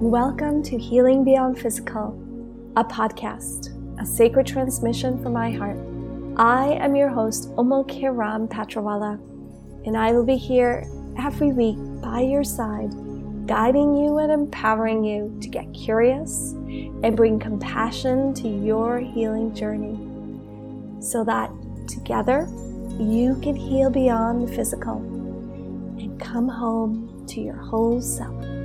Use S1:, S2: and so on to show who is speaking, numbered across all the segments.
S1: Welcome to Healing Beyond Physical, a podcast, a sacred transmission from my heart. I am your host, Omo Kiram Patrawala, and I will be here every week by your side, guiding you and empowering you to get curious and bring compassion to your healing journey so that together you can heal beyond the physical and come home to your whole self.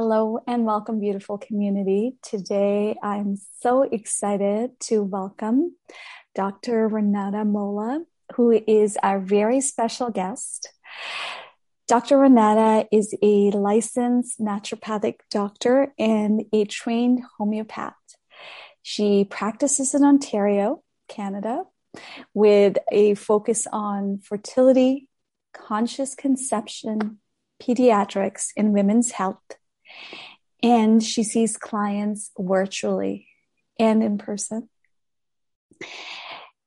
S1: Hello and welcome, beautiful community. Today I'm so excited to welcome Dr. Renata Mola, who is our very special guest. Dr. Renata is a licensed naturopathic doctor and a trained homeopath. She practices in Ontario, Canada, with a focus on fertility, conscious conception, pediatrics, and women's health and she sees clients virtually and in person.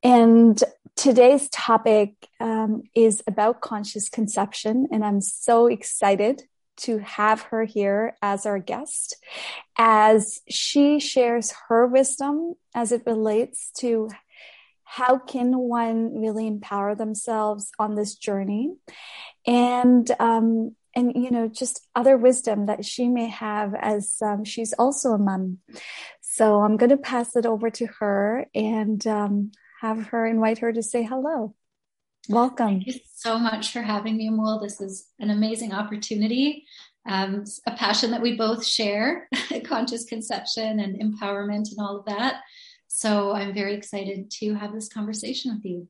S1: And today's topic um, is about conscious conception, and I'm so excited to have her here as our guest as she shares her wisdom as it relates to how can one really empower themselves on this journey and um, and you know just other wisdom that she may have as um, she's also a mom. So i'm going to pass it over to her and um, have her invite her to say hello. Welcome.
S2: Thank you so much for having me Ummul. this is an amazing opportunity um, a passion that we both share conscious conception and empowerment and all of that. So i'm very excited to have this conversation with you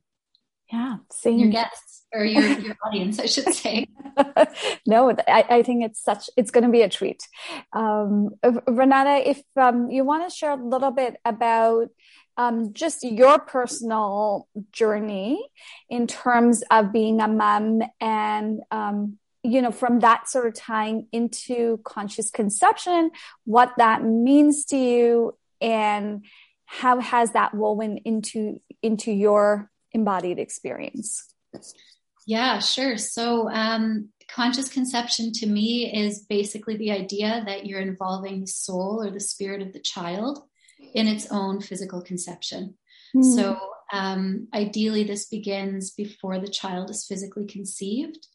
S1: yeah same
S2: your guests or your, your audience i should say
S1: no, I, I, think it's such, it's going to be a treat. Um, Renata, if um, you want to share a little bit about um, just your personal journey in terms of being a mom and, um, you know, from that sort of tying into conscious conception, what that means to you and how has that woven into, into your embodied experience?
S2: Yeah, sure. So, um, conscious conception to me is basically the idea that you're involving the soul or the spirit of the child in its own physical conception. Mm. So, um, ideally, this begins before the child is physically conceived.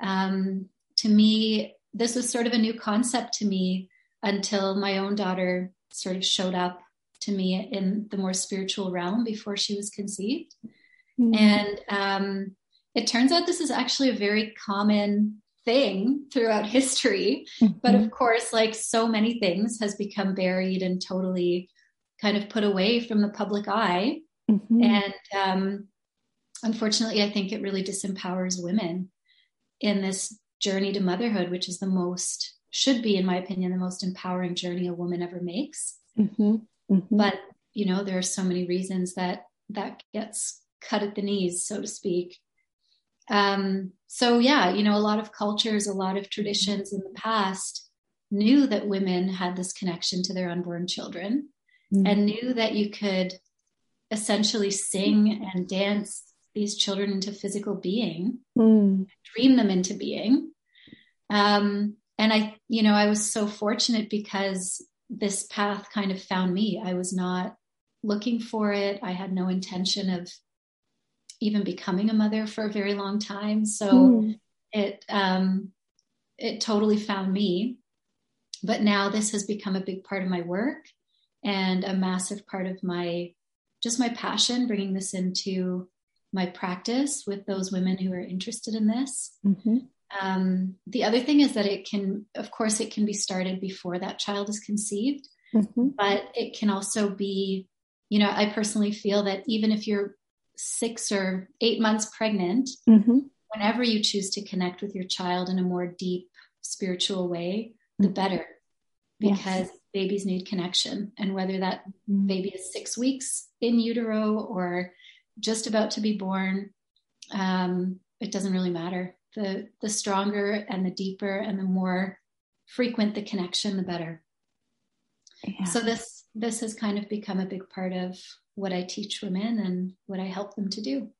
S2: Um, to me, this was sort of a new concept to me until my own daughter sort of showed up to me in the more spiritual realm before she was conceived. Mm. And um, it turns out this is actually a very common thing throughout history. Mm-hmm. But of course, like so many things, has become buried and totally kind of put away from the public eye. Mm-hmm. And um, unfortunately, I think it really disempowers women in this journey to motherhood, which is the most, should be, in my opinion, the most empowering journey a woman ever makes. Mm-hmm. mm-hmm. But, you know, there are so many reasons that that gets cut at the knees, so to speak. Um, so, yeah, you know, a lot of cultures, a lot of traditions in the past knew that women had this connection to their unborn children mm. and knew that you could essentially sing and dance these children into physical being, mm. dream them into being. Um, and I, you know, I was so fortunate because this path kind of found me. I was not looking for it. I had no intention of even becoming a mother for a very long time. So mm. it um, it totally found me. But now this has become a big part of my work and a massive part of my just my passion, bringing this into my practice with those women who are interested in this. Mm-hmm. Um, the other thing is that it can, of course, it can be started before that child is conceived, mm-hmm. but it can also be, you know, I personally feel that even if you're six or eight months pregnant, mm-hmm. whenever you choose to connect with your child in a more deep spiritual way, the mm-hmm. better. Because yes. babies need connection. And whether that mm-hmm. baby is six weeks in utero or just about to be born, um, it doesn't really matter. The the stronger and the deeper and the more frequent the connection, the better. Yeah. So this this has kind of become a big part of what I teach women and what I help them to do.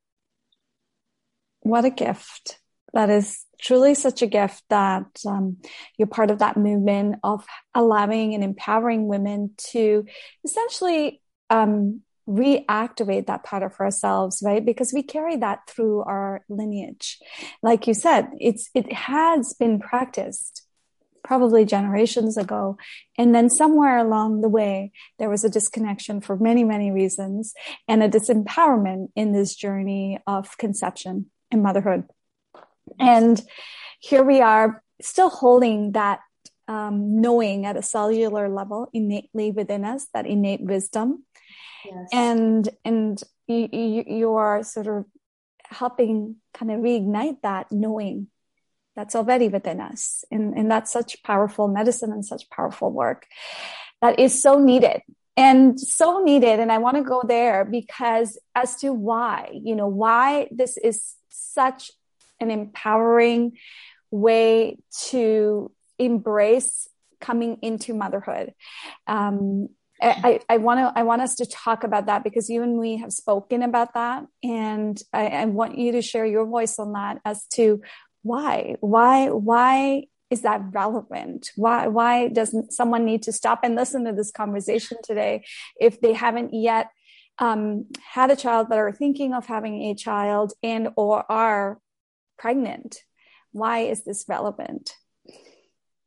S1: What a gift. That is truly such a gift that um, you're part of that movement of allowing and empowering women to essentially um, reactivate that part of ourselves, right? Because we carry that through our lineage. Like you said, it's, it has been practiced probably generations ago. And then somewhere along the way, there was a disconnection for many, many reasons and a disempowerment in this journey of conception and motherhood. And here we are still holding that um, knowing at a cellular level innately within us, that innate wisdom. Yes. And, and you, you, you are sort of helping kind of reignite that knowing that's already within us. And, and that's such powerful medicine and such powerful work that is so needed and so needed. And I want to go there because as to why, you know, why this is such an empowering way to embrace coming into motherhood. Um, I, want to I want us to talk about that because you and we have spoken about that, and I, I want you to share your voice on that as to why? Why why is that relevant? Why why doesn't someone need to stop and listen to this conversation today if they haven't yet um, had a child but are thinking of having a child and or are pregnant? Why is this relevant?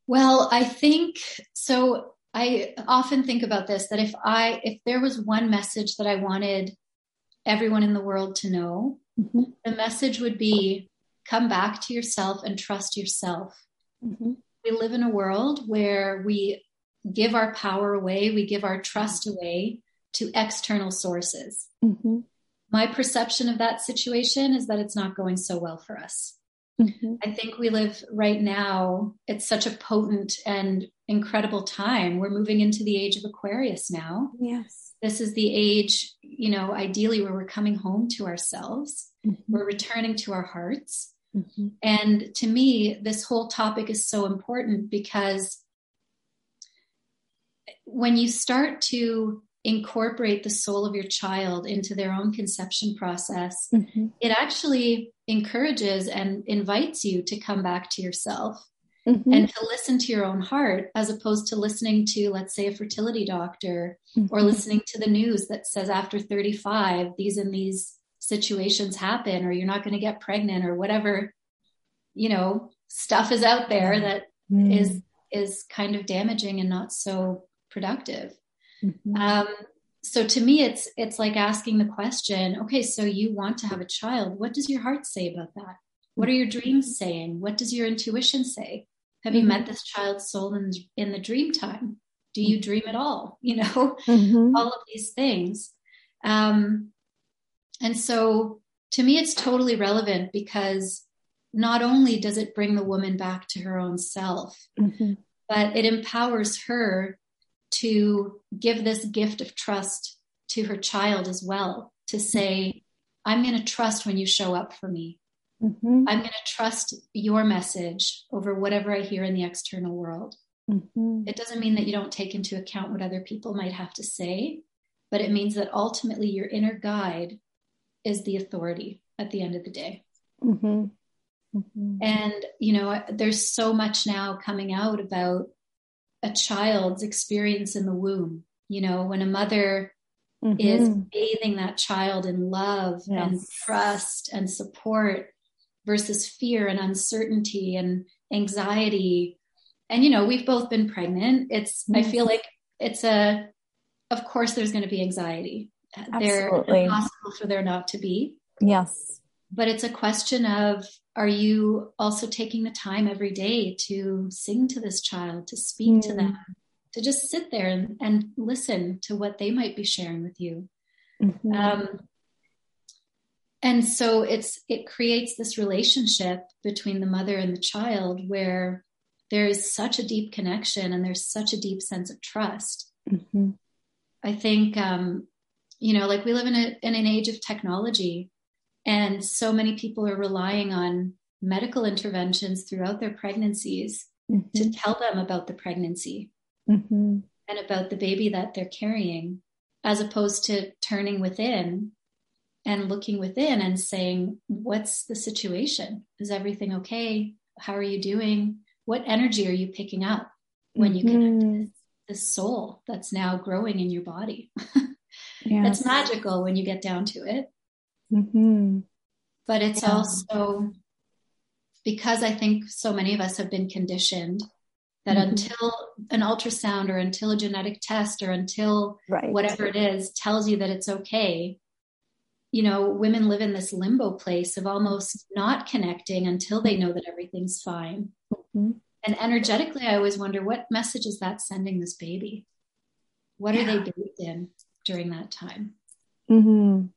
S2: Well i think so i often think about this that if i if there was one message that i wanted everyone in the world to know mm-hmm. the message would be come back to yourself and trust yourself. Mm-hmm. We live in a world where we give our power away, we give our trust away to external sources. Mm-hmm. My perception of that situation is that it's not going so well for us. Mm-hmm. I think we live right now, it's such a potent and incredible time. We're moving into the age of Aquarius now.
S1: Yes.
S2: This is the age, you know, ideally where we're coming home to ourselves, mm-hmm. we're returning to our hearts. Mm-hmm. And to me, this whole topic is so important because when you start to incorporate the soul of your child into their own conception process, mm-hmm. it actually encourages and invites you to come back to yourself mm-hmm. and to listen to your own heart as opposed to listening to, let's say, a fertility doctor mm-hmm. or listening to the news that says after 35, these and these situations happen or you're not going to get pregnant or whatever you know stuff is out there that mm. is is kind of damaging and not so productive. Mm-hmm. um, so to me it's it's like asking the question okay so you want to have a child. What does your heart say about that? What are your dreams saying? What does your intuition say? Have you mm-hmm. met this child's soul in, in the dream time? Do you dream at all? You know mm-hmm. all of these things. Um, and so to me, it's totally relevant because not only does it bring the woman back to her own self, mm-hmm. but it empowers her to give this gift of trust to her child as well to say, I'm going to trust when you show up for me. Mm-hmm. I'm going to trust your message over whatever I hear in the external world. Mm-hmm. It doesn't mean that you don't take into account what other people might have to say, but it means that ultimately your inner guide is the authority at the end of the day. Mm-hmm. Mm-hmm. And, you know, there's so much now coming out about a child's experience in the womb. You know, when a mother mm-hmm. is bathing that child in love yes. and trust and support versus fear and uncertainty and anxiety. And, you know, we've both been pregnant. It's, I feel like it's a, of course, there's going to be anxiety it's possible for there not to be.
S1: Yes.
S2: But it's a question of are you also taking the time every day to sing to this child, to speak mm. to them, to just sit there and, and, listen to what they might be sharing with you? Mm-hmm. Um, and so it's it creates this relationship between the mother and the child where there is such a deep connection and there's such a deep sense of trust. Mm-hmm. I think um, you know like we live in, a, in an age of technology and so many people are relying on medical interventions throughout their pregnancies mm-hmm. to tell them about the pregnancy mm-hmm. and about the baby that they're carrying, as opposed to turning within and looking within and saying, What's the situation? Is everything okay? How are you doing? What energy are you picking up when you connect mm-hmm. to this soul that's now growing in your body? It's magical when you get down to it. Mm-hmm. But it's yeah. also because I think so many of us have been conditioned that mm-hmm. until an ultrasound or until a genetic test or until right. whatever it is tells you that it's okay, you know, women live in this limbo place of almost not connecting until they know that everything's fine. Mm-hmm. And energetically, I always wonder what message is that sending this baby? What yeah. are they bathed in during that time?
S1: Mm-hmm.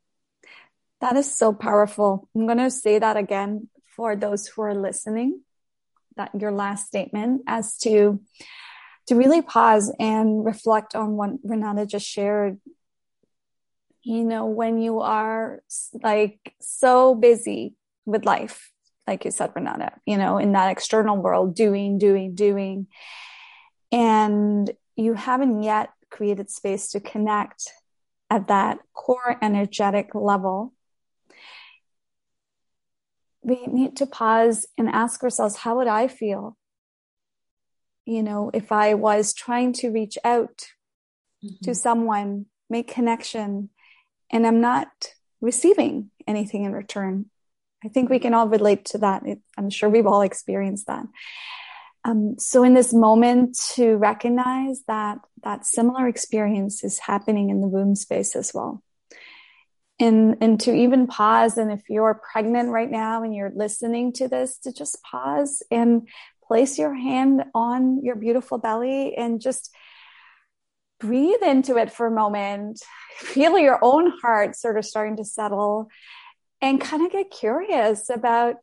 S1: That is so powerful. I'm going to say that again for those who are listening that your last statement as to to really pause and reflect on what Renata just shared. You know, when you are like so busy with life, like you said, Renata, you know, in that external world, doing, doing, doing, and you haven't yet created space to connect at that core energetic level we need to pause and ask ourselves, how would I feel? You know, if I was trying to reach out mm-hmm. to someone, make connection, and I'm not receiving anything in return. I think we can all relate to that. I'm sure we've all experienced that. Um, so in this moment to recognize that that similar experience is happening in the womb space as well. And and to even pause and if you're pregnant right now and you're listening to this to just pause and place your hand on your beautiful belly and just breathe into it for a moment. Feel your own heart sort of starting to settle and kind of get curious about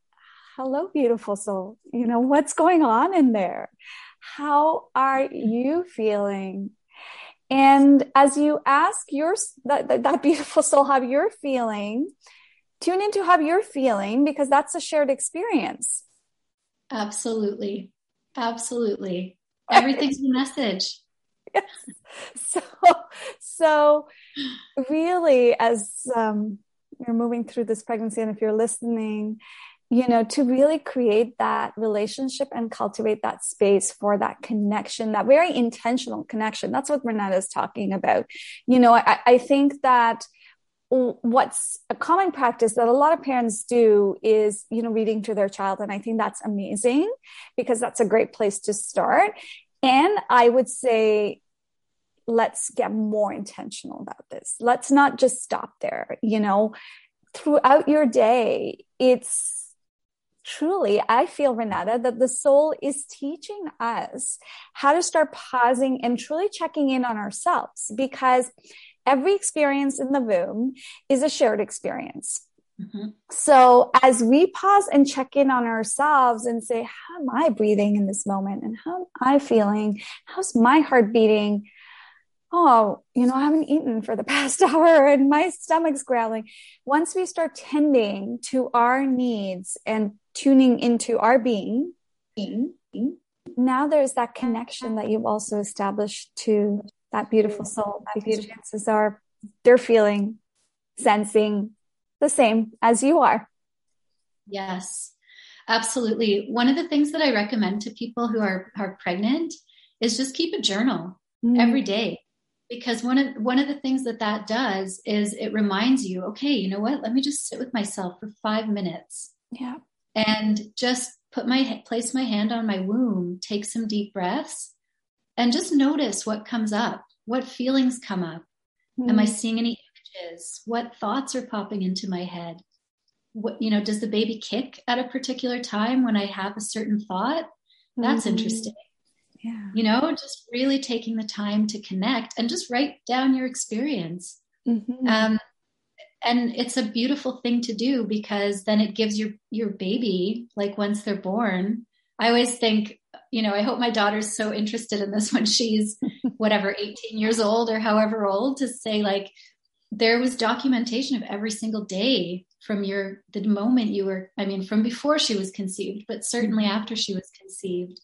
S1: hello beautiful soul you know what's going on in there how are you feeling and as you ask your that, that, beautiful soul how you're feeling, tune into how you're feeling because that's a shared experience.
S2: Absolutely. Absolutely. Everything's a message.
S1: Yes. So, so really, as um, you're moving through this pregnancy, and if you're listening, you know, to really create that relationship and cultivate that space for that connection, that very intentional connection. That's what Renata is talking about. You know, I, I think that what's a common practice that a lot of parents do is you know reading to their child and i think that's amazing because that's a great place to start and i would say let's get more intentional about this let's not just stop there you know throughout your day it's truly, I feel, Renata, that the soul is teaching us how to start pausing and truly checking in on ourselves because every experience in the womb is a shared experience. Mm-hmm. So as we pause and check in on ourselves and say, how am I breathing in this moment? And how am I feeling? How's my heart beating? Oh, you know, I haven't eaten for the past hour and my stomach's growling. Once we start tending to our needs and tuning into our being, being, being now there's that connection that you've also established to that beautiful soul. Because chances are they're feeling, sensing the same as you are.
S2: Yes, absolutely. One of the things that I recommend to people who are, are pregnant is just keep a journal mm. every day because one of one of the things that that does is it reminds you okay you know what? Let me just sit with myself for 5 minutes.
S1: Yeah.
S2: And just put my place my hand on my womb take some deep breaths and just notice what comes up what feelings come up. Mm. am i seeing any images? What thoughts are popping into my head? What you know does the baby kick at a particular time when i have a certain thought? That's mm-hmm. interesting
S1: yeah.
S2: You know, just really taking the time to connect and just write down your experience. Mm-hmm. Um, and it's a beautiful thing to do because then it gives your your baby like once they're born i always think you know i hope my daughter's so interested in this when she's whatever 18 years old or however old to say like there was documentation of every single day from your the moment you were i mean from before she was conceived but certainly mm-hmm. after she was conceived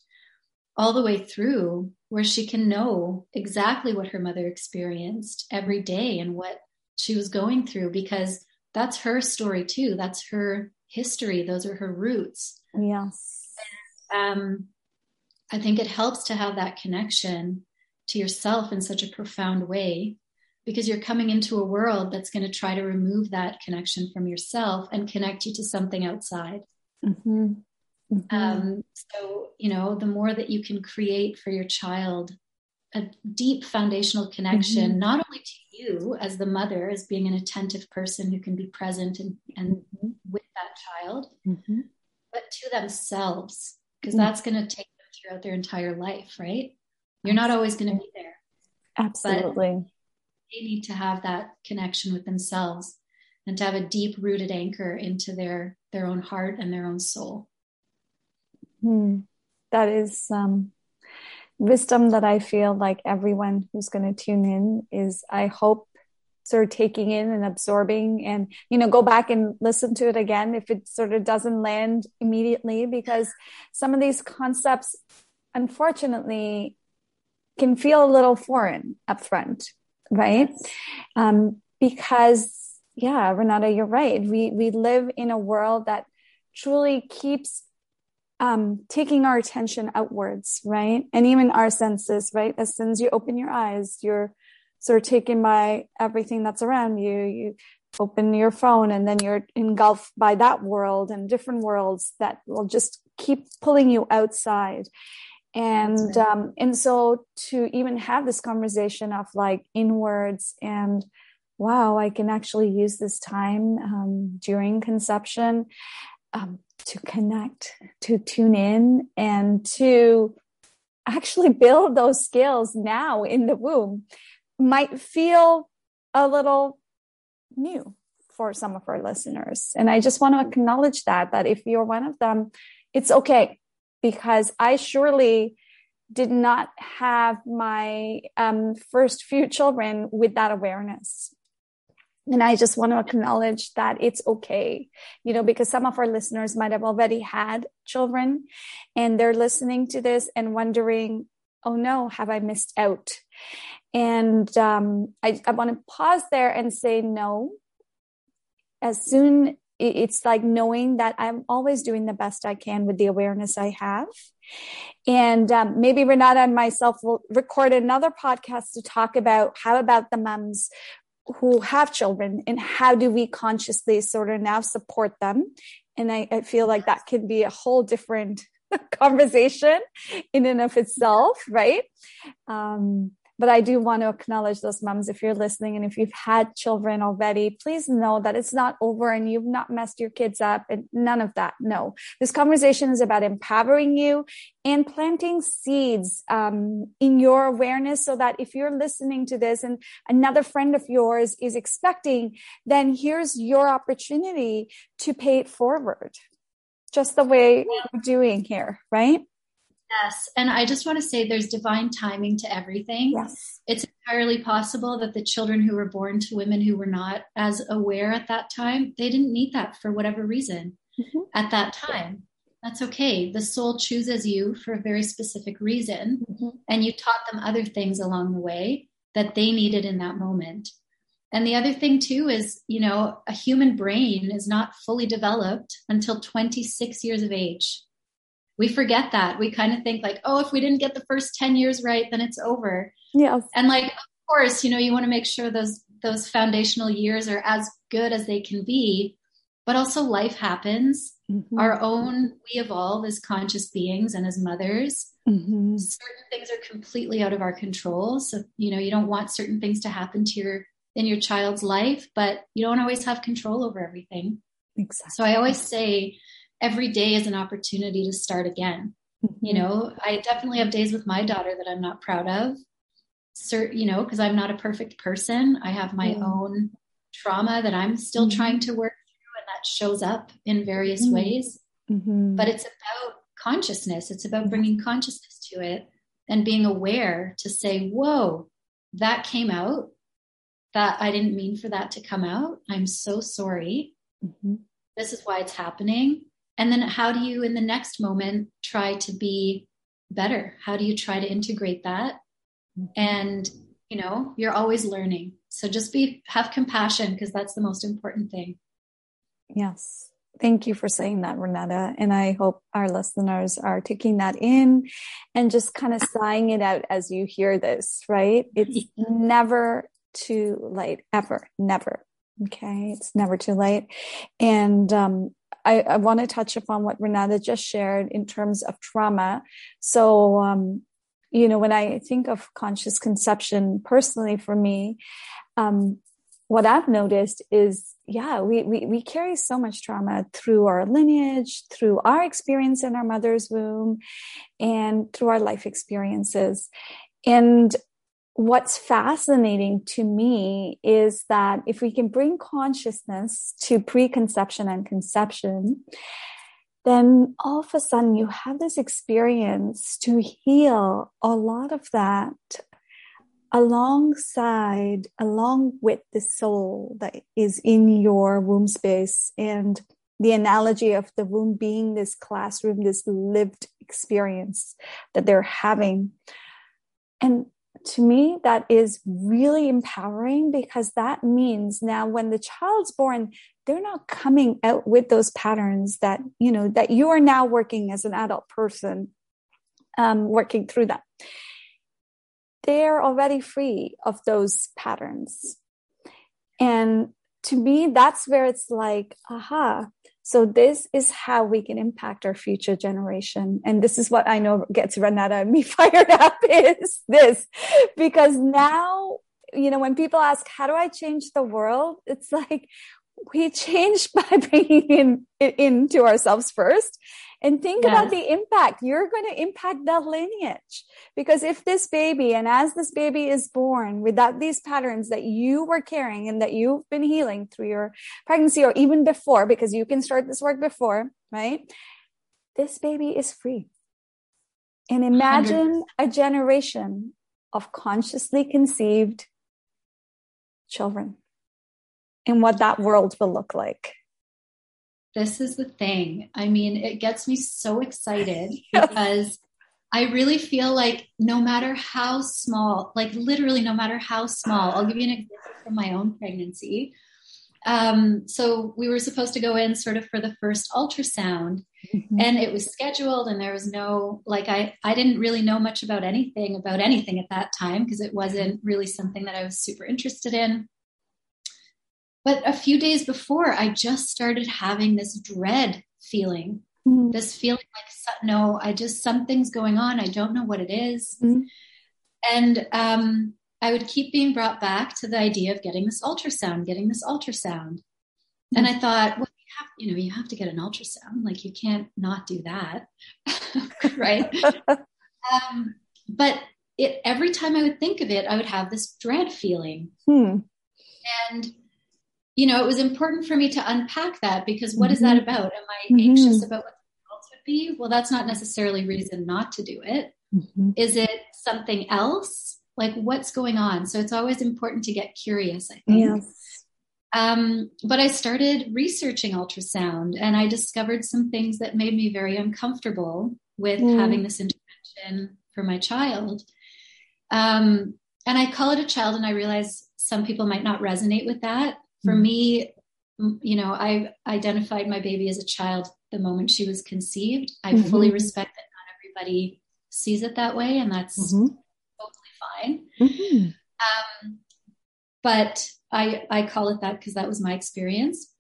S2: all the way through where she can know exactly what her mother experienced every day and what she was going through because that's her story too. That's her history. Those are her roots.
S1: Yes.
S2: And, um, I think it helps to have that connection to yourself in such a profound way because you're coming into a world that's going to try to remove that connection from yourself and connect you to something outside. Mm-hmm. Mm-hmm. Um, so, you know, the more that you can create for your child a deep foundational connection, mm-hmm. not only to you as the mother, as being an attentive person who can be present and, and mm-hmm. with that child, mm-hmm. but to themselves, because mm. that's going to take them throughout their entire life, right? You're not always going to be there.
S1: Absolutely.
S2: they need to have that connection with themselves and to have a deep rooted anchor into their their own heart and their own soul.
S1: Hmm. That is um, wisdom that I feel like everyone who's going to tune in is, I hope, sort of taking in and absorbing and, you know, go back and listen to it again if it sort of doesn't land immediately, because some of these concepts, unfortunately, can feel a little foreign up front, right? Um, because yeah, Renata, you're right. We we live in a world that truly keeps um, taking our attention outwards, right? And even our senses, right? As soon as you open your eyes, you're sort of taken by everything that's around you. You open your phone and then you're engulfed by that world and different worlds that will just keep pulling you outside. And, um, and so to even have this conversation of like inwards and, wow, I can actually use this time um, during conception um, to connect, to tune in, and to actually build those skills now in the womb might feel a little new for some of our listeners. And I just want to acknowledge that, that if you're one of them, it's okay because I surely did not have my um, first few children with that awareness. And I just want to acknowledge that it's okay, you know, because some of our listeners might have already had children and they're listening to this and wondering, oh no, have I missed out? And um, I, I want to pause there and say no. As soon it's like knowing that I'm always doing the best I can with the awareness I have. And um, maybe Renata and myself will record another podcast to talk about how about the mums who have children and how do we consciously sort of now support them? And I, I feel like that can be a whole different conversation in and of itself right? Um, but I do want to acknowledge those moms if you're listening and if you've had children already, please know that it's not over and you've not messed your kids up and none of that. No, this conversation is about empowering you and planting seeds um, in your awareness so that if you're listening to this and another friend of yours is expecting, then here's your opportunity to pay it forward. Just the way we're doing here, right?
S2: Yes. And I just want to say there's divine timing to everything.
S1: Yes.
S2: It's entirely possible that the children who were born to women who were not as aware at that time, they didn't need that for whatever reason mm-hmm. at that time. That's okay. The soul chooses you for a very specific reason, mm-hmm. and you taught them other things along the way that they needed in that moment. And the other thing, too, is you know, a human brain is not fully developed until 26 years of age we forget that. We kind of think like, oh, if we didn't get the first 10 years right, then it's over.
S1: Yeah.
S2: And like, of course, you know, you want to make sure those those foundational years are as good as they can be, but also life happens. Mm-hmm. Our own, we evolve as conscious beings and as mothers. Mm-hmm. Certain things are completely out of our control. So, you know, you don't want certain things to happen to your in your child's life, but you don't always have control over everything.
S1: Exactly.
S2: So I always say every day is an opportunity to start again. Mm-hmm. You know, I definitely have days with my daughter that I'm not proud of. Cert, you know, because I'm not a perfect person. I have my mm-hmm. own trauma that I'm still mm-hmm. trying to work through, and that shows up in various mm-hmm. ways.
S1: Mm-hmm.
S2: But it's about consciousness. It's about bringing consciousness to it and being aware to say, "Whoa, that came out. That I didn't mean for that to come out. I'm so sorry. Mm-hmm. This is why it's happening." And then how do you, in the next moment, try to be better? How do you try to integrate that? And, you know, you're always learning. So just be, have compassion because that's the most important thing.
S1: Yes. Thank you for saying that, Renata. And I hope our listeners are taking that in and just kind of sighing it out as you hear this, right? It's never too late, ever, never. Okay. It's never too late. And, um, I, I want to touch upon what Renata just shared in terms of trauma. So, um, you know, when I think of conscious conception personally for me, um, what I've noticed is, yeah, we, we, we carry so much trauma through our lineage, through our experience in our mother's womb, and through our life experiences. And what's fascinating to me is that if we can bring consciousness to preconception and conception, then all of a sudden you have this experience to heal a lot of that alongside, along with the soul that is in your womb space and the analogy of the womb being this classroom, this lived experience that they're having. And to me, that is really empowering because that means now when the child's born, they're not coming out with those patterns that, you know, that you are now working as an adult person, um, working through that they're already free of those patterns. And to me, that's where it's like, aha. So this is how we can impact our future generation. And this is what I know gets Renata and me fired up is this, because now, you know, when people ask, how do I change the world? It's like, we change by bringing in, it into ourselves first and think yes. about the impact. You're going to impact that lineage. Because if this baby, and as this baby is born without these patterns that you were carrying and that you've been healing through your pregnancy or even before, because you can start this work before, right? This baby is free. And imagine 100%. a generation of consciously conceived children and what that world will look like.
S2: This is the thing. I mean, it gets me so excited because I really feel like no matter how small, like literally no matter how small, I'll give you an example from my own pregnancy. Um, so we were supposed to go in sort of for the first ultrasound mm-hmm. and it was scheduled and there was no, like I, I didn't really know much about anything about anything at that time because it wasn't really something that I was super interested in. But a few days before, I just started having this dread feeling, mm-hmm. this feeling like, no, I just, something's going on. I don't know what it is. Mm-hmm. And um, I would keep being brought back to the idea of getting this ultrasound, getting this ultrasound. Mm-hmm. And I thought, well, you, have, you know, you have to get an ultrasound. Like you can't not do that. right. um, but it, every time I would think of it, I would have this dread feeling. Hmm. And you know, it was important for me to unpack that because what mm-hmm. is that mm-hmm. about? Am I mm-hmm. anxious about what the results would be? Well, that's not necessarily reason not to do it. Mm-hmm. Is it something else? Like what's going on? So it's always important to get curious, I think. Yes. Um, but I started researching ultrasound and I discovered some things that made me very uncomfortable with mm. having this intervention for my child. Um, and I call it a child, and I realize some people might not resonate with that for mm-hmm. me you know i identified my baby as a child the moment she was conceived i mm-hmm. fully respect that not everybody sees it that way and that's mm-hmm. totally fine mm-hmm. um, but i i call it that because that was my experience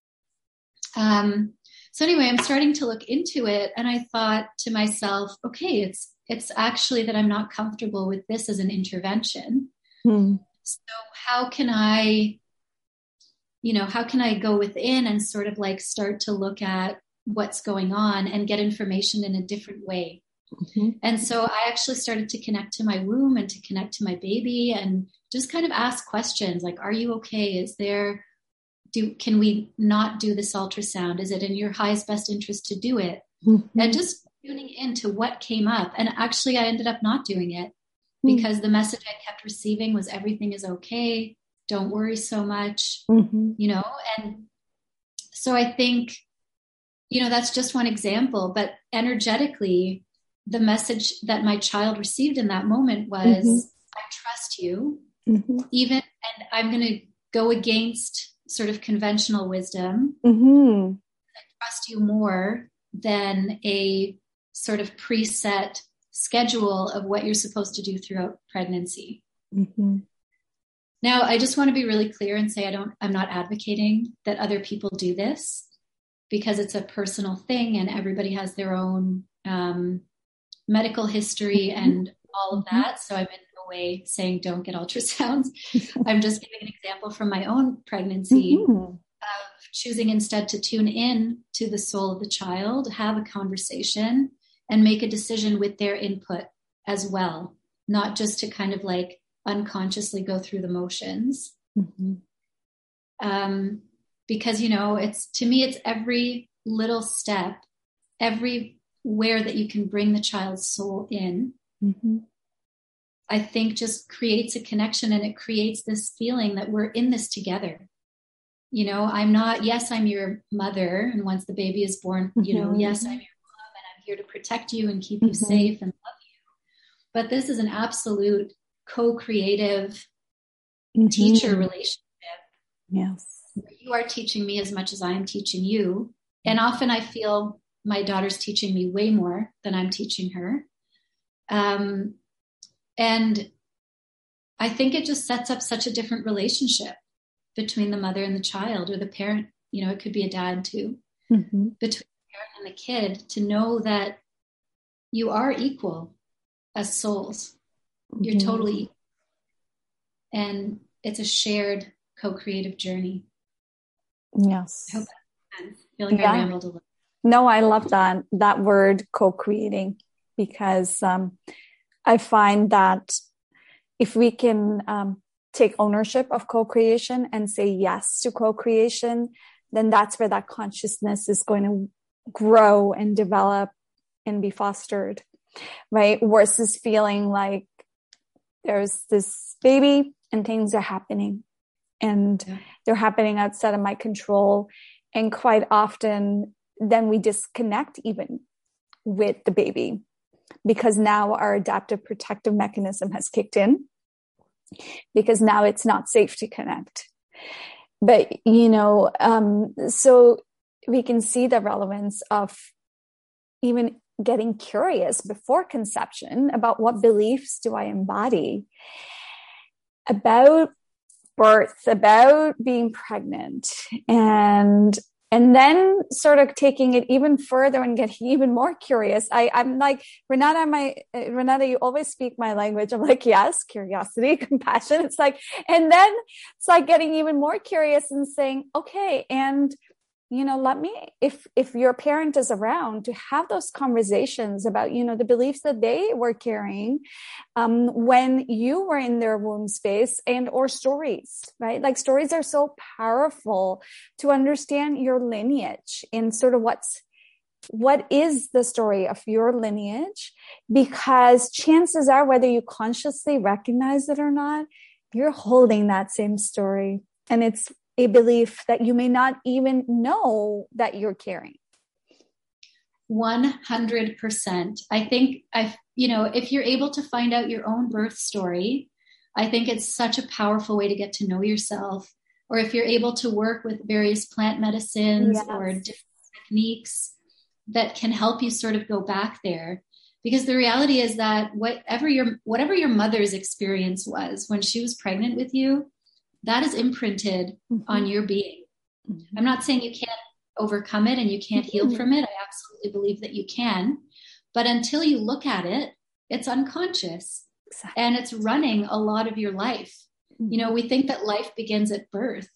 S2: um, so anyway i'm starting to look into it and i thought to myself okay it's it's actually that i'm not comfortable with this as an intervention hmm. so how can i you know, how can I go within and sort of like start to look at what's going on and get information in a different way? Mm-hmm. And so I actually started to connect to my womb and to connect to my baby and just kind of ask questions like, are you okay? Is there, do, can we not do this ultrasound? Is it in your highest best interest to do it? Mm-hmm. And just tuning into what came up. And actually, I ended up not doing it mm-hmm. because the message I kept receiving was everything is okay don't worry so much mm-hmm. you know and so i think you know that's just one example but energetically the message that my child received in that moment was mm-hmm. I trust you, mm-hmm. even, and I'm going to go against sort of conventional wisdom.
S1: Mm-hmm.
S2: I trust you more than a sort of preset schedule of what you're supposed to do throughout pregnancy. Now, I just want to be really clear and say I don't, I'm not advocating that other people do this because it's a personal thing and everybody has their own um, medical history mm-hmm. and all of mm-hmm. that. So I'm in no way saying don't get ultrasounds. I'm just giving an example from my own pregnancy mm-hmm. of choosing instead to tune in to the soul of the child, have a conversation, and make a decision with their input as well, not just to kind of like unconsciously go through the motions.
S1: Mm-hmm.
S2: Um, because, you know, it's to me, it's every little step, everywhere that you can bring the child's soul in.
S1: Mm-hmm.
S2: I think just creates a connection and it creates this feeling that we're in this together. You know, I'm not, yes, I'm your mother. And once the baby is born, you know, mm-hmm. yes, I'm your mom and I'm here to protect you and keep you mm-hmm. safe and love you. But this is an absolute co-creative mm-hmm. teacher relationship.
S1: Yes.
S2: You are teaching me as much as I am teaching you. And often I feel my daughter's teaching me way more than I'm teaching her. Um, and I think it just sets up such a different relationship between the mother and the child or the parent. You know, it could be a dad too,
S1: mm-hmm.
S2: between the parent and the kid to know that you are equal as souls you're mm-hmm. totally, and it's a shared co-creative journey.
S1: Yes.
S2: I hope that I feel like yeah. I rambled a little.
S1: No, I love that that word co-creating because um, I find that if we can um, take ownership of co-creation and say yes to co-creation, then that's where that consciousness is going to grow and develop and be fostered, right? Versus feeling like there's this baby and things are happening and yeah. they're happening outside of my control. And quite often, then we disconnect even with the baby because now our adaptive protective mechanism has kicked in because now it's not safe to connect. But, you know, um, so we can see the relevance of even getting curious before conception about what beliefs do I embody about birth, about being pregnant and and then sort of taking it even further and getting even more curious. I, I'm like, Renata, my, uh, Renata, you always speak my language. I'm like, yes, curiosity, compassion. It's like, and then it's like getting even more curious and saying, okay, and you know let me if if your parent is around to have those conversations about you know the beliefs that they were carrying um, when you were in their womb space and or stories right? Like stories are so powerful to understand your lineage and sort of what's what is the story of your lineage because chances are whether you consciously recognize it or not you're holding that same story. And it's a belief that you may not even know that you're carrying.
S2: 100%. I think I you know, if you're able to find out your own birth story, I think it's such a powerful way to get to know yourself. Or if you're able to work with various plant medicines yes. or different techniques that can help you sort of go back there because the reality is that whatever your whatever your mother's experience was when she was pregnant with you that is imprinted mm-hmm. on your being. Mm-hmm. I'm not saying you can't overcome it and you can't heal mm-hmm. from it. I absolutely believe that you can. But until you look at it, it's unconscious exactly. and it's running a lot of your life. You know, we think that life begins at birth,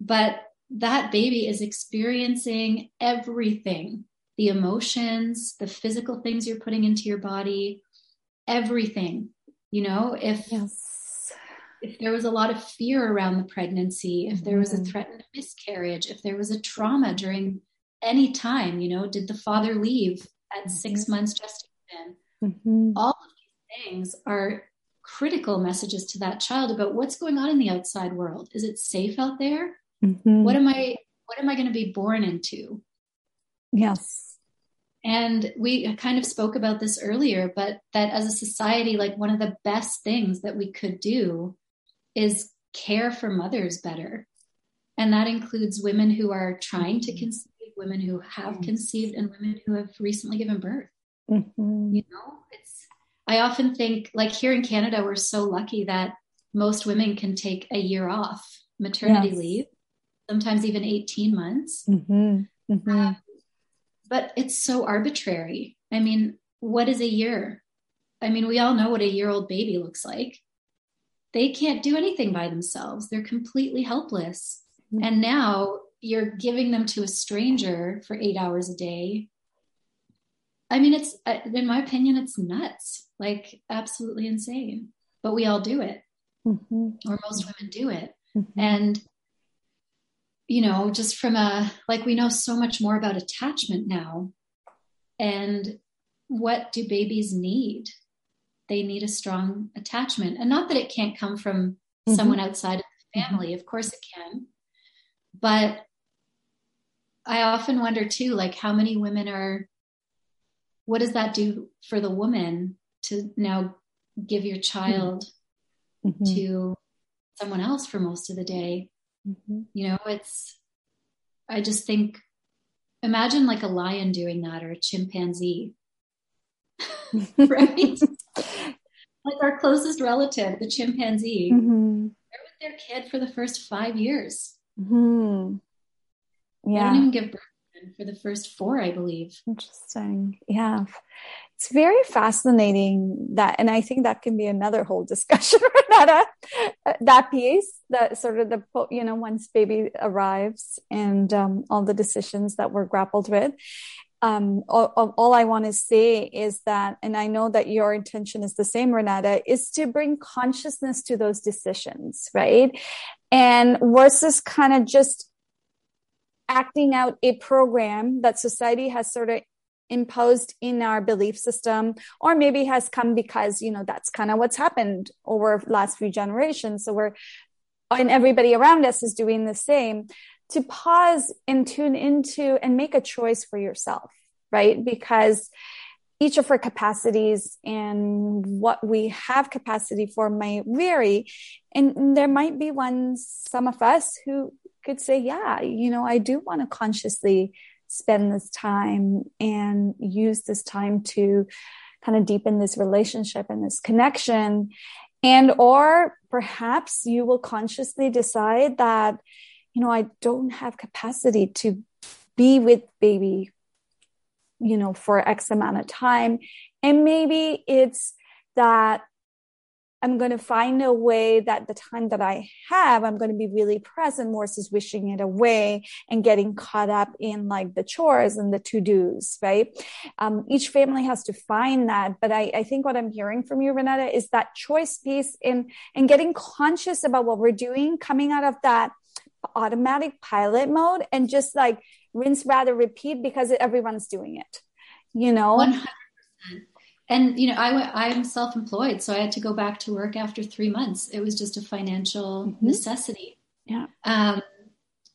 S2: but that baby is experiencing everything the emotions, the physical things you're putting into your body, everything. You know, if yes if there was a lot of fear around the pregnancy, if there was a mm-hmm. threatened miscarriage, if there was a trauma during any time, you know, did the father leave at mm-hmm. six months gestation?
S1: Mm-hmm.
S2: All of these things are critical messages to that child about what's going on in the outside world. Is it safe out there?
S1: Mm-hmm.
S2: What am I what am I going to be born into?
S1: Yes.
S2: And we kind of spoke about this earlier, but that as a society, like one of the best things that we could do is care for mothers better. And that includes women who are trying to conceive, women who have conceived, and women who have recently given birth. Mm-hmm. You know, it's, I often think, like here in Canada, we're so lucky that most women can take a year off maternity yes. leave, sometimes even 18 months. Mm-hmm. Mm-hmm. Um, but it's so arbitrary. I mean, what is a year? I mean, we all know what a year old baby looks like. They can't do anything by themselves, they're completely helpless. Mm-hmm. And now you're giving them to a stranger for eight hours a day. I mean, it's, uh, in my opinion, it's nuts, like absolutely insane. But we all do it, mm-hmm. or most women do it. Mm-hmm. And you know, just from a like we know so much more about attachment now. And what do babies need? They need a strong attachment. And not that it can't come from mm-hmm. someone outside of the mm-hmm. family, of course it can. But I often wonder too, like how many women are, what does that do for the woman to now give your child mm-hmm. to someone else for most of the day? Mm-hmm. You know, it's, I just think, imagine like a lion doing that or a chimpanzee, right? our closest relative, the chimpanzee, mm-hmm. they're with their kid for the first five years. Mm-hmm. Yeah. They don't even give birth for the first four, I believe.
S1: Interesting. Yeah it's very fascinating that, and I think that can be another whole discussion, that, uh, that piece, that sort of the, you know, once baby arrives and um, all the decisions that were grappled with. Um, all, all, I want to say is that, and I know that your intention is the same, Renata, is to bring consciousness to those decisions, right? And versus kind of just acting out a program that society has sort of imposed in our belief system or maybe has come because you know that's kind of what's happened over last few generations so we're and everybody around us is doing the same to pause and tune into and make a choice for yourself right? Because each of our capacities and what we have capacity for might vary. And there might be ones some of us who could say yeah you know i do want to consciously spend this time and use this time to kind of deepen this relationship and this connection. And or perhaps you will consciously decide that you know i don't have capacity to be with baby you know for x amount of time and maybe it's that I'm going to find a way that the time that I have, I'm going to be really present versus wishing it away and getting caught up in like the chores and the to dos, right? Um, each family has to find that. But I, I think what I'm hearing from you, Renata, is that choice piece in, in getting conscious about what we're doing, coming out of that automatic pilot mode and just like rinse, rather repeat because everyone's doing it, you know? 100%
S2: and you know i i'm self-employed so i had to go back to work after three months it was just a financial mm-hmm. necessity
S1: yeah um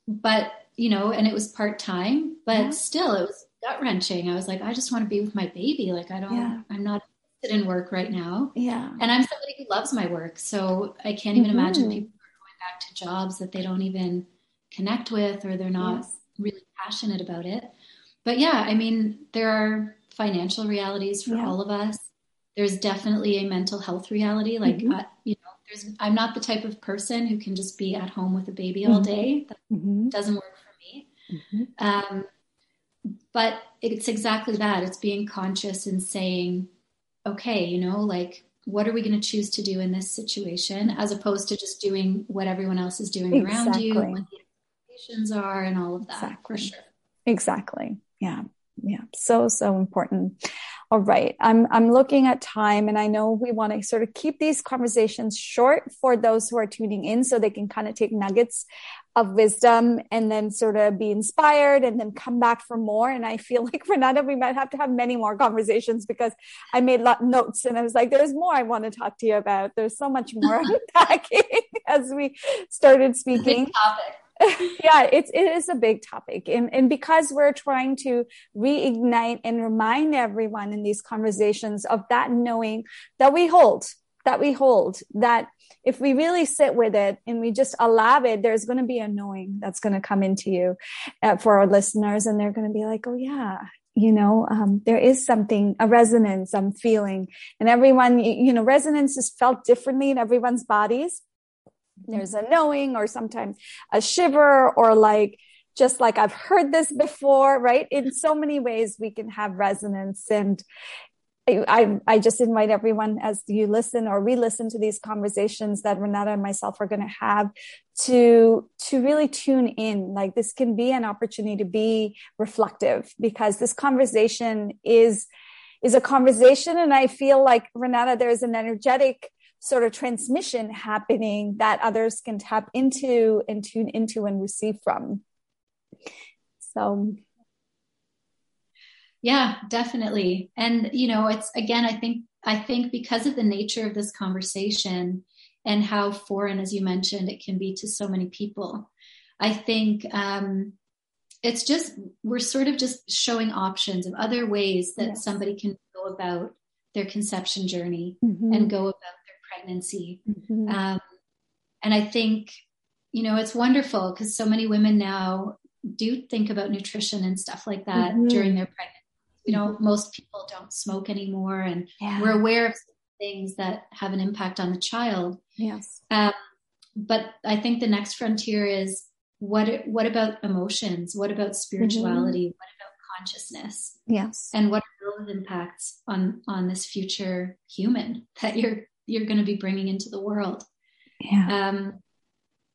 S2: but you know and it was part-time but yeah. still it was gut-wrenching i was like i just want to be with my baby like i don't yeah. i'm not in work right now
S1: yeah
S2: and i'm somebody who loves my work so i can't even mm-hmm. imagine people back to jobs that they don't even connect with or they're not yes. really passionate about it but yeah i mean there are financial realities for yeah. all of us. There's definitely a mental health reality. Like, mm-hmm. uh, you know, there's, I'm not the type of person who can just be at home with a baby all mm-hmm. day. That mm-hmm. doesn't work for me. Mm-hmm. Um, but it's exactly that. It's being conscious and saying, okay, you know, like, what are we going to choose to do in this situation as opposed to just doing what everyone else is doing exactly. around you, what the expectations are, and all of that exactly. for sure.
S1: Exactly. Yeah yeah so so important all right i'm i'm looking at time and i know we want to sort of keep these conversations short for those who are tuning in so they can kind of take nuggets of wisdom and then sort of be inspired and then come back for more. And i feel like renata we might have to have many more conversations because i made lot notes and i was like there's more i want to talk to you about. There's so much more unpacking as we started speaking. yeah, it's it is a big topic, and and because we're trying to reignite and remind everyone in these conversations of that knowing that we hold, that we hold, that if we really sit with it and we just allow it, there's going to be a knowing that's going to come into you uh, for our listeners, and they're going to be like, oh yeah, you know um, there is something a resonance i'm feeling. And everyone you know resonance is felt differently in everyone's bodies. There's a knowing or sometimes a shiver or like just like I've heard this before, right? In so many ways we can have resonance and I, I just invite everyone as you listen or re-listen to these conversations that Renata and myself are going to have to to really tune in. Like this can be an opportunity to be reflective because this conversation is is a conversation, and I feel like Renata, there's an energetic sort of transmission happening that others can tap into and tune into and receive from. So,
S2: yeah, definitely. And, you know, it's again, I think, I think because of the nature of this conversation and how foreign, as you mentioned, it can be to so many people, I think, um, it's just we're sort of just showing options of other ways that yes. somebody can go about their conception journey mm-hmm. and go about their pregnancy. Mm-hmm. Um, and I think, you know, it's wonderful because so many women now do think about nutrition and stuff like that mm-hmm. during their pregnancy. You know, mm-hmm. most people don't smoke anymore, and yeah. we're aware of things that have an impact on the child.
S1: Yes.
S2: Um, but I think the next frontier is what what about emotions? What about spirituality? Mm-hmm. What about consciousness?
S1: Yes.
S2: And what are those impacts on on this future human that you're you're going to be bringing into the world.
S1: Yeah.
S2: Um,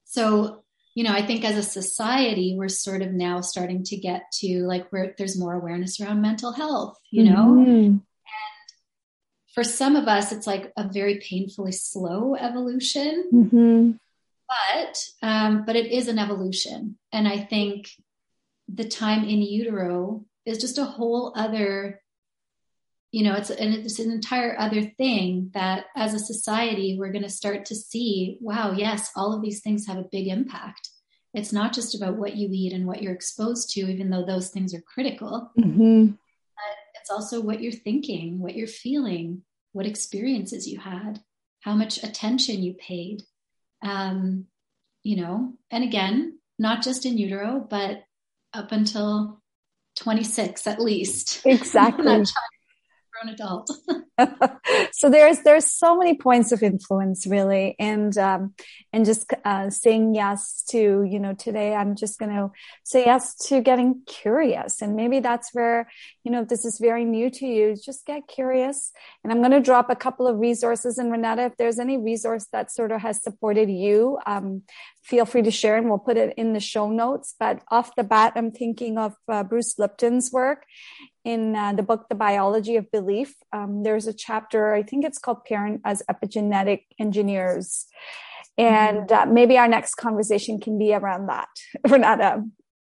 S2: so, you know, I think as a society, we're sort of now starting to get to like where there's more awareness around mental health, you know? Mm-hmm. And for some of us, it's like a very painfully slow evolution. Mm-hmm. But, um, but it is an evolution. And I think the time in utero is just a whole other you know it's and it's an entire other thing that as a society we're going to start to see wow yes all of these things have a big impact. It's not just about what you eat and what you're exposed to even though those things are critical. Mm-hmm. but it's also what you're thinking what you're feeling what experiences you had how much attention you paid. Um, you know and again not just in utero but up until 26 at least.
S1: Exactly
S2: grown adult.
S1: so there's there's so many points of influence really, and um, and just uh, saying yes to you know today I'm just going to say yes to getting curious, and maybe that's where you know if this is very new to you, just get curious. And I'm going to drop a couple of resources. And Renata, if there's any resource that sort of has supported you, um, feel free to share and we'll put it in the show notes. But off the bat, I'm thinking of uh, Bruce Lipton's work in uh, the book, The Biology of Belief. Um, there's a chapter, I think it's called Parent as Epigenetic Engineers. And uh, maybe our next conversation can be around that, Renata.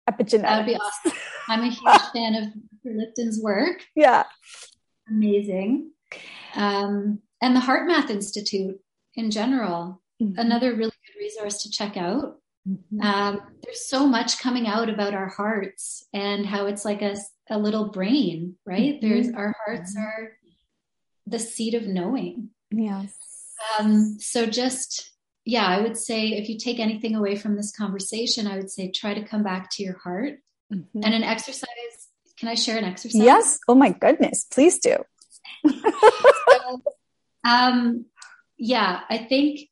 S1: Epigenetics.
S2: That would be awesome. I'm a huge fan of Lipton's work.
S1: Yeah.
S2: Amazing. Um, and the HeartMath Institute in general, mm-hmm. another really good resource to check out. Mm-hmm. Um, there's so much coming out about our hearts and how it's like a, a little brain, right? Mm-hmm. There's our hearts are the seat of knowing.
S1: Yes.
S2: Um, so just yeah, I would say if you take anything away from this conversation, I would say try to come back to your heart. Mm-hmm. And an exercise. Can I share an exercise?
S1: Yes. Oh my goodness, please do.
S2: so, um, yeah, I think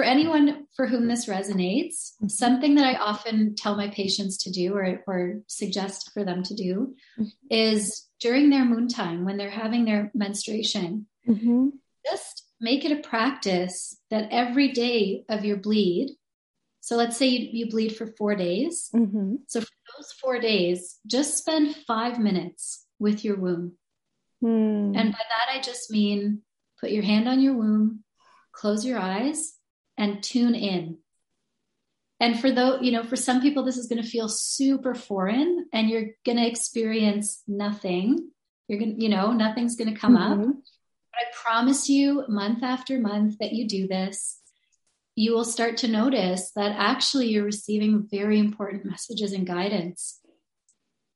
S2: for anyone for whom this resonates, something that I often tell my patients to do or, or suggest for them to do mm-hmm. is during their moon time when they're having their menstruation, mm-hmm. just make it a practice that every day of your bleed, so let's say you, you bleed for four days. Mm-hmm. So for those four days, just spend five minutes with your womb. Mm. And by that, I just mean put your hand on your womb, close your eyes, and tune in. And for though, you know, for some people, this is going to feel super foreign and you're going to experience nothing. You're going to, you know, nothing's going to come mm-hmm. up. But I promise you, month after month that you do this, you will start to notice that actually you're receiving very important messages and guidance.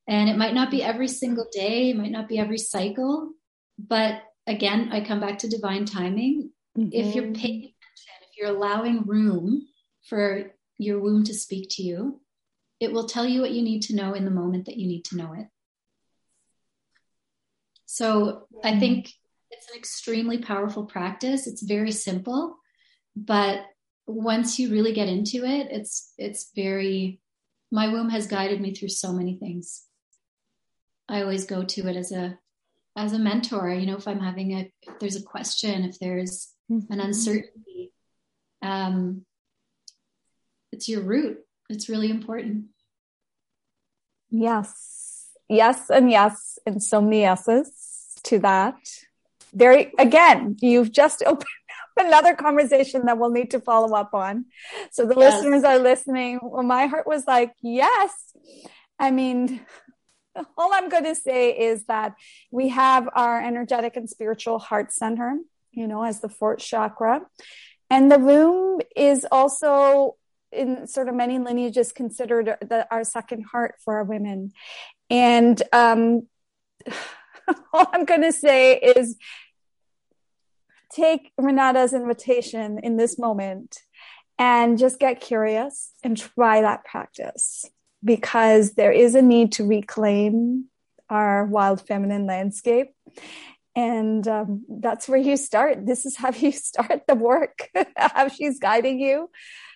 S2: And it might not be every single day, it might not be every cycle, but again, I come back to divine timing. Mm-hmm. If you're paying attention, if you're allowing room for your womb to speak to you, it will tell you what you need to know in the moment that you need to know it. So I mm-hmm. think it's an extremely powerful practice. It's very simple, but once you really get into it, it's it's very my womb has guided me through so many things. I always go to it as a as a mentor, you know, if I'm having a if there's a question, if there's mm-hmm. an uncertainty, um, it's your root. It's really important.
S1: Yes. Yes and yes and so many yeses to that. There again, you've just opened up another conversation that we'll need to follow up on. So the yes. listeners are listening. Well, my heart was like, yes. I mean, all I'm going to say is that we have our energetic and spiritual heart center, you know, as the fourth chakra. And the womb is also in sort of many lineages considered the, our second heart for our women. And um, all I'm going to say is take Renata's invitation in this moment and just get curious and try that practice because there is a need to reclaim our wild feminine landscape. And um, that's where you start. This is how you start the work, how she's guiding you.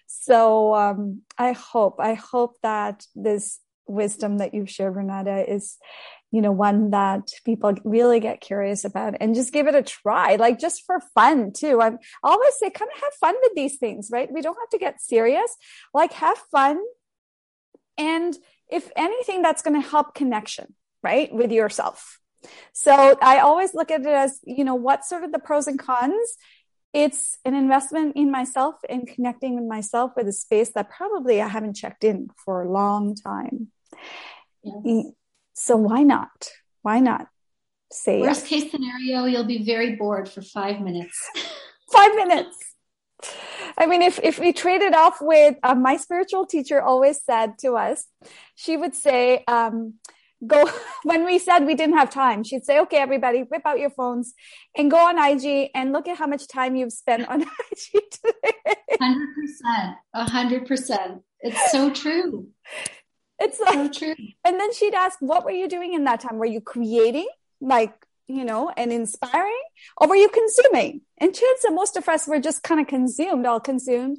S1: So um, I hope, I hope that this wisdom that you've shared, Renata, is you know, one that people really get curious about and just give it a try, like just for fun too. I'm, I always say, kind of have fun with these things, right? We don't have to get serious, like have fun. And if anything, that's going to help connection, right? With yourself. So I always look at it as, you know, what's sort of the pros and cons? It's an investment in myself and connecting with myself with a space that probably I haven't checked in for a long time. Yes. So why not? Why not say
S2: worst yes? case scenario? You'll be very bored for five minutes.
S1: five minutes. I mean, if, if we trade it off with uh, my spiritual teacher always said to us, she would say, um, go when we said we didn't have time, she'd say, okay, everybody whip out your phones and go on IG and look at how much time you've spent on IG
S2: today. 100%. 100%. It's so true.
S1: It's like, so true. And then she'd ask, what were you doing in that time? Were you creating, like, you know, and inspiring, or were you consuming? And chances are most of us were just kind of consumed, all consumed.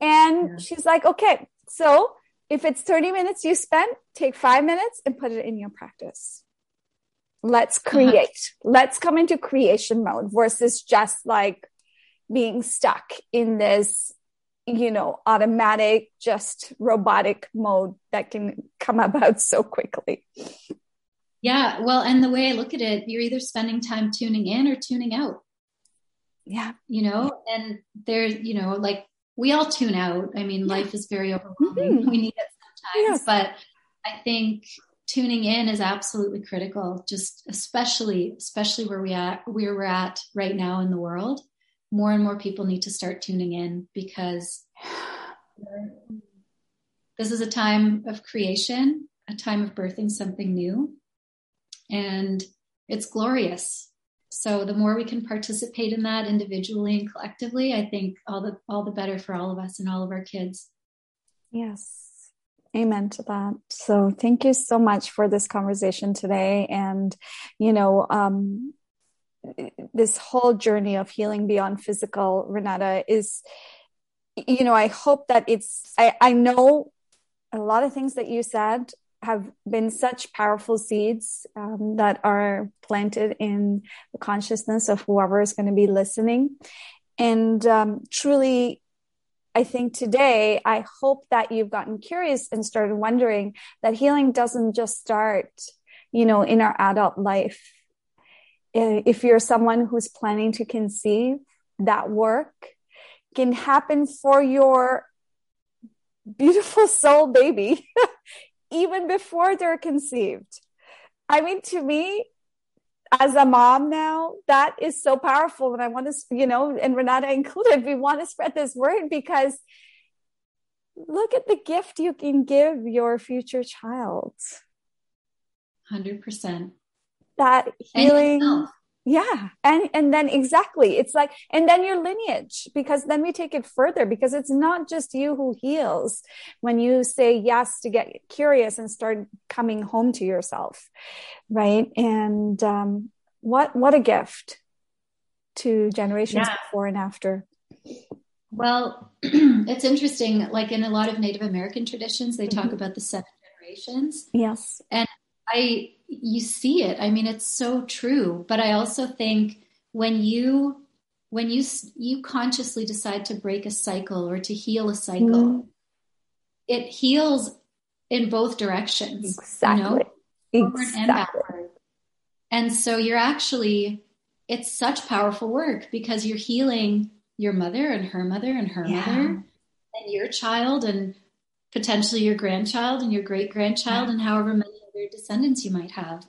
S1: And yeah. she's like, okay, so if it's 30 minutes you spent, take five minutes and put it in your practice. Let's uh-huh. create. Uh-huh. Let's come into creation mode versus just like being stuck in this you know, automatic, just robotic mode that can come about so quickly.
S2: Yeah. Well, and the way I look at it, you're either spending time tuning in or tuning out.
S1: Yeah.
S2: You know, and there's, you know, like we all tune out. I mean, yeah. life is very overwhelming. Mm-hmm. We need it sometimes, yes. but I think tuning in is absolutely critical, just especially, especially where we at, where we're at right now in the world more and more people need to start tuning in because this is a time of creation, a time of birthing something new, and it's glorious. So the more we can participate in that individually and collectively, I think all the all the better for all of us and all of our kids.
S1: Yes. Amen to that. So thank you so much for this conversation today. And, you know, um, this whole journey of healing beyond physical, Renata, is, you know, I hope that it's, I, I know a lot of things that you said have been such powerful seeds um, that are planted in the consciousness of whoever is going to be listening. And um, truly, I think today, I hope that you've gotten curious and started wondering that healing doesn't just start, you know, in our adult life if you're someone who's planning to conceive, that work can happen for your beautiful soul baby even before they're conceived. I mean, to me, as a mom now, that is so powerful. And I want to, you know, and Renata included, we want to spread this word because look at the gift you can give your future child.
S2: 100%.
S1: That healing yeah. And and then exactly it's like and then your lineage because then we take it further because it's not just you who heals when you say yes to get curious and start coming home to yourself right? And um, what what a gift to generations yeah. before and after.
S2: Well it's interesting like in a lot of native american traditions they mm-hmm. talk about the seven generations.
S1: Yes.
S2: And i you see it. I mean, it's so true. But I also think when you when you you consciously decide to break a cycle or to heal a cycle, mm. it heals in both directions.
S1: Exactly.
S2: You know? Exactly. and backward. And so you're actually it's such powerful work because you're healing your mother and her mother and her yeah. mother and your child and potentially your grandchild and your great grandchild yeah. and however many other descendants you might have.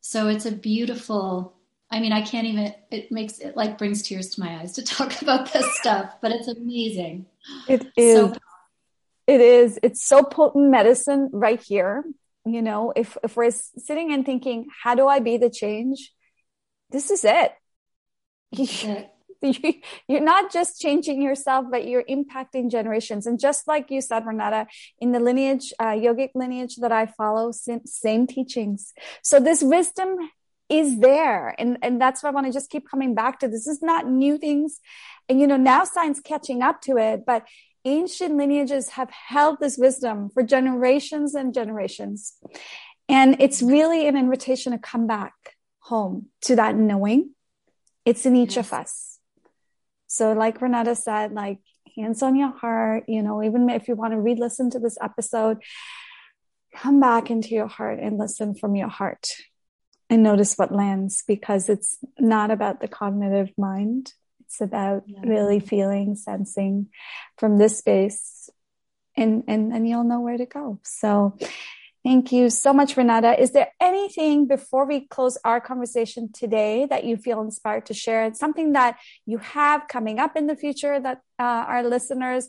S2: So it's a beautiful, I mean, I can't even, it makes it like brings tears to my eyes to talk about this stuff, but it's amazing.
S1: It is. So, it is. It's so potent medicine right here. You know, if, if we're sitting and thinking, how do I be the change? This is it. it. you're not just changing yourself, but you're impacting generations. And just like you said, Renata, in the lineage, uh, yogic lineage that I follow, same, teachings. So this wisdom is there. And, and that's why I want to just keep coming back to. This is not new things. And, you know, now science catching up to it, but ancient lineages have held this wisdom for generations and generations. And it's really an invitation to come back home to that knowing. It's in each yes. of us. So, like Renata said, like hands on your heart, you know, even if you want to re listen to this episode, come back into your heart and listen from your heart and notice what lands because it's not about the cognitive mind. It's about yeah. really feeling, sensing from this space and, and, and you'll know where to go. So Thank you so much, Renata. Is there anything before we close our conversation today that you feel inspired to share? Something that you have coming up in the future that uh, our listeners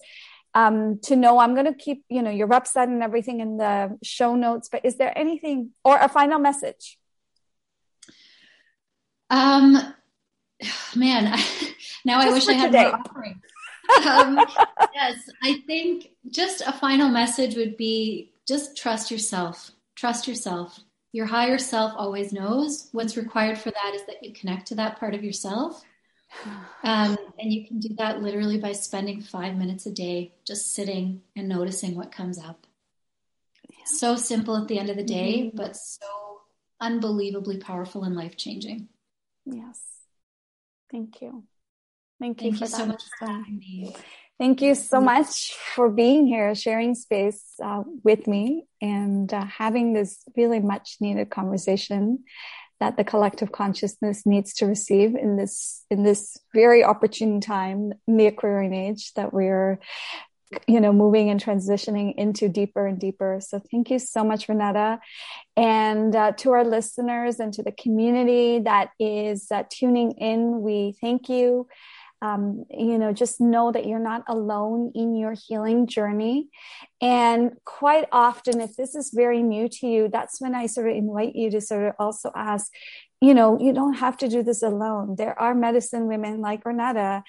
S1: um, to know. I'm going to keep, you know, your website and everything in the show notes. But is there anything or a final message?
S2: Um, man, I, now just I wish I had today. more offering. um, yes, I think just a final message would be just trust yourself. Trust yourself. Your higher self always knows. What's required for that is that you connect to that part of yourself. Um, and you can do that literally by spending five minutes a day just sitting and noticing what comes up. Yeah. So simple at the end of the day, mm-hmm. but so unbelievably powerful and life changing.
S1: Yes. Thank you. Thank
S2: you,
S1: Thank you
S2: so much for having me.
S1: Thank you so much for being here, sharing space uh, with me, and uh, having this really much needed conversation that the collective consciousness needs to receive in this in this very opportune time in the Aquarian age that we're you know moving and transitioning into deeper and deeper. So thank you so much renata. And uh, to our listeners and to the community that is uh, tuning in we thank you um, you know, just know that you're not alone in your healing journey. And quite often, if this is very new to you, that's when I sort of invite you to sort of also ask, you know, you don't have to do this alone. There are medicine women like Renata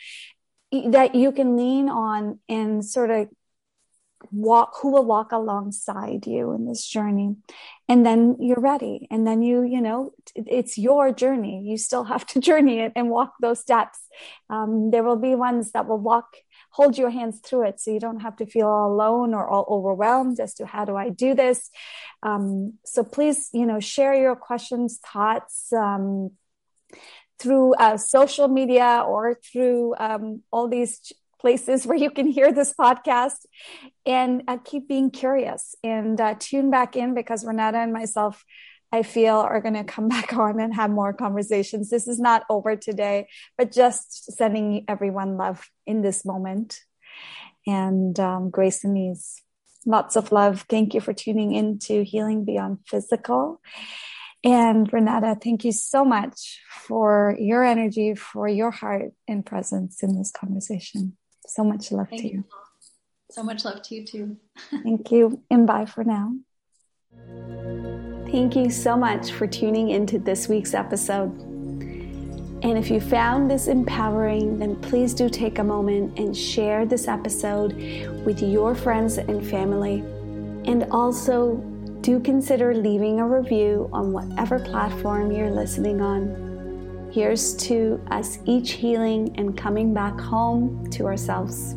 S1: that you can lean on and sort of walk who will walk alongside you in this journey. And then you're ready. And then you you know it's your journey. You still have to journey it and walk those steps. Um, there will be ones that will walk hold your hands through it so you don't have to feel all alone or all overwhelmed as to how do i do this. Um, so please you know share your questions thoughts um, through uh, social media or through um, all these places where you can hear this podcast and uh, keep being curious and uh, tune back in because Renata and myself, I feel, are going to come back on and have more conversations. This is not over today, but just sending everyone love in this moment and um, grace and ease. Lots of love. Thank you for tuning in to Healing Beyond Physical. And Renata, thank you so much for your energy, for your heart and presence in this conversation. So much love thank to you. you.
S2: So much love to you too.
S1: thank you. And bye for now. Thank you so much for tuning into this week's episode. And if you found this empowering, then please do take a moment and share this episode with your friends and family. And also do consider leaving a review on whatever platform you're listening on. Here's to us each healing and coming back home to ourselves.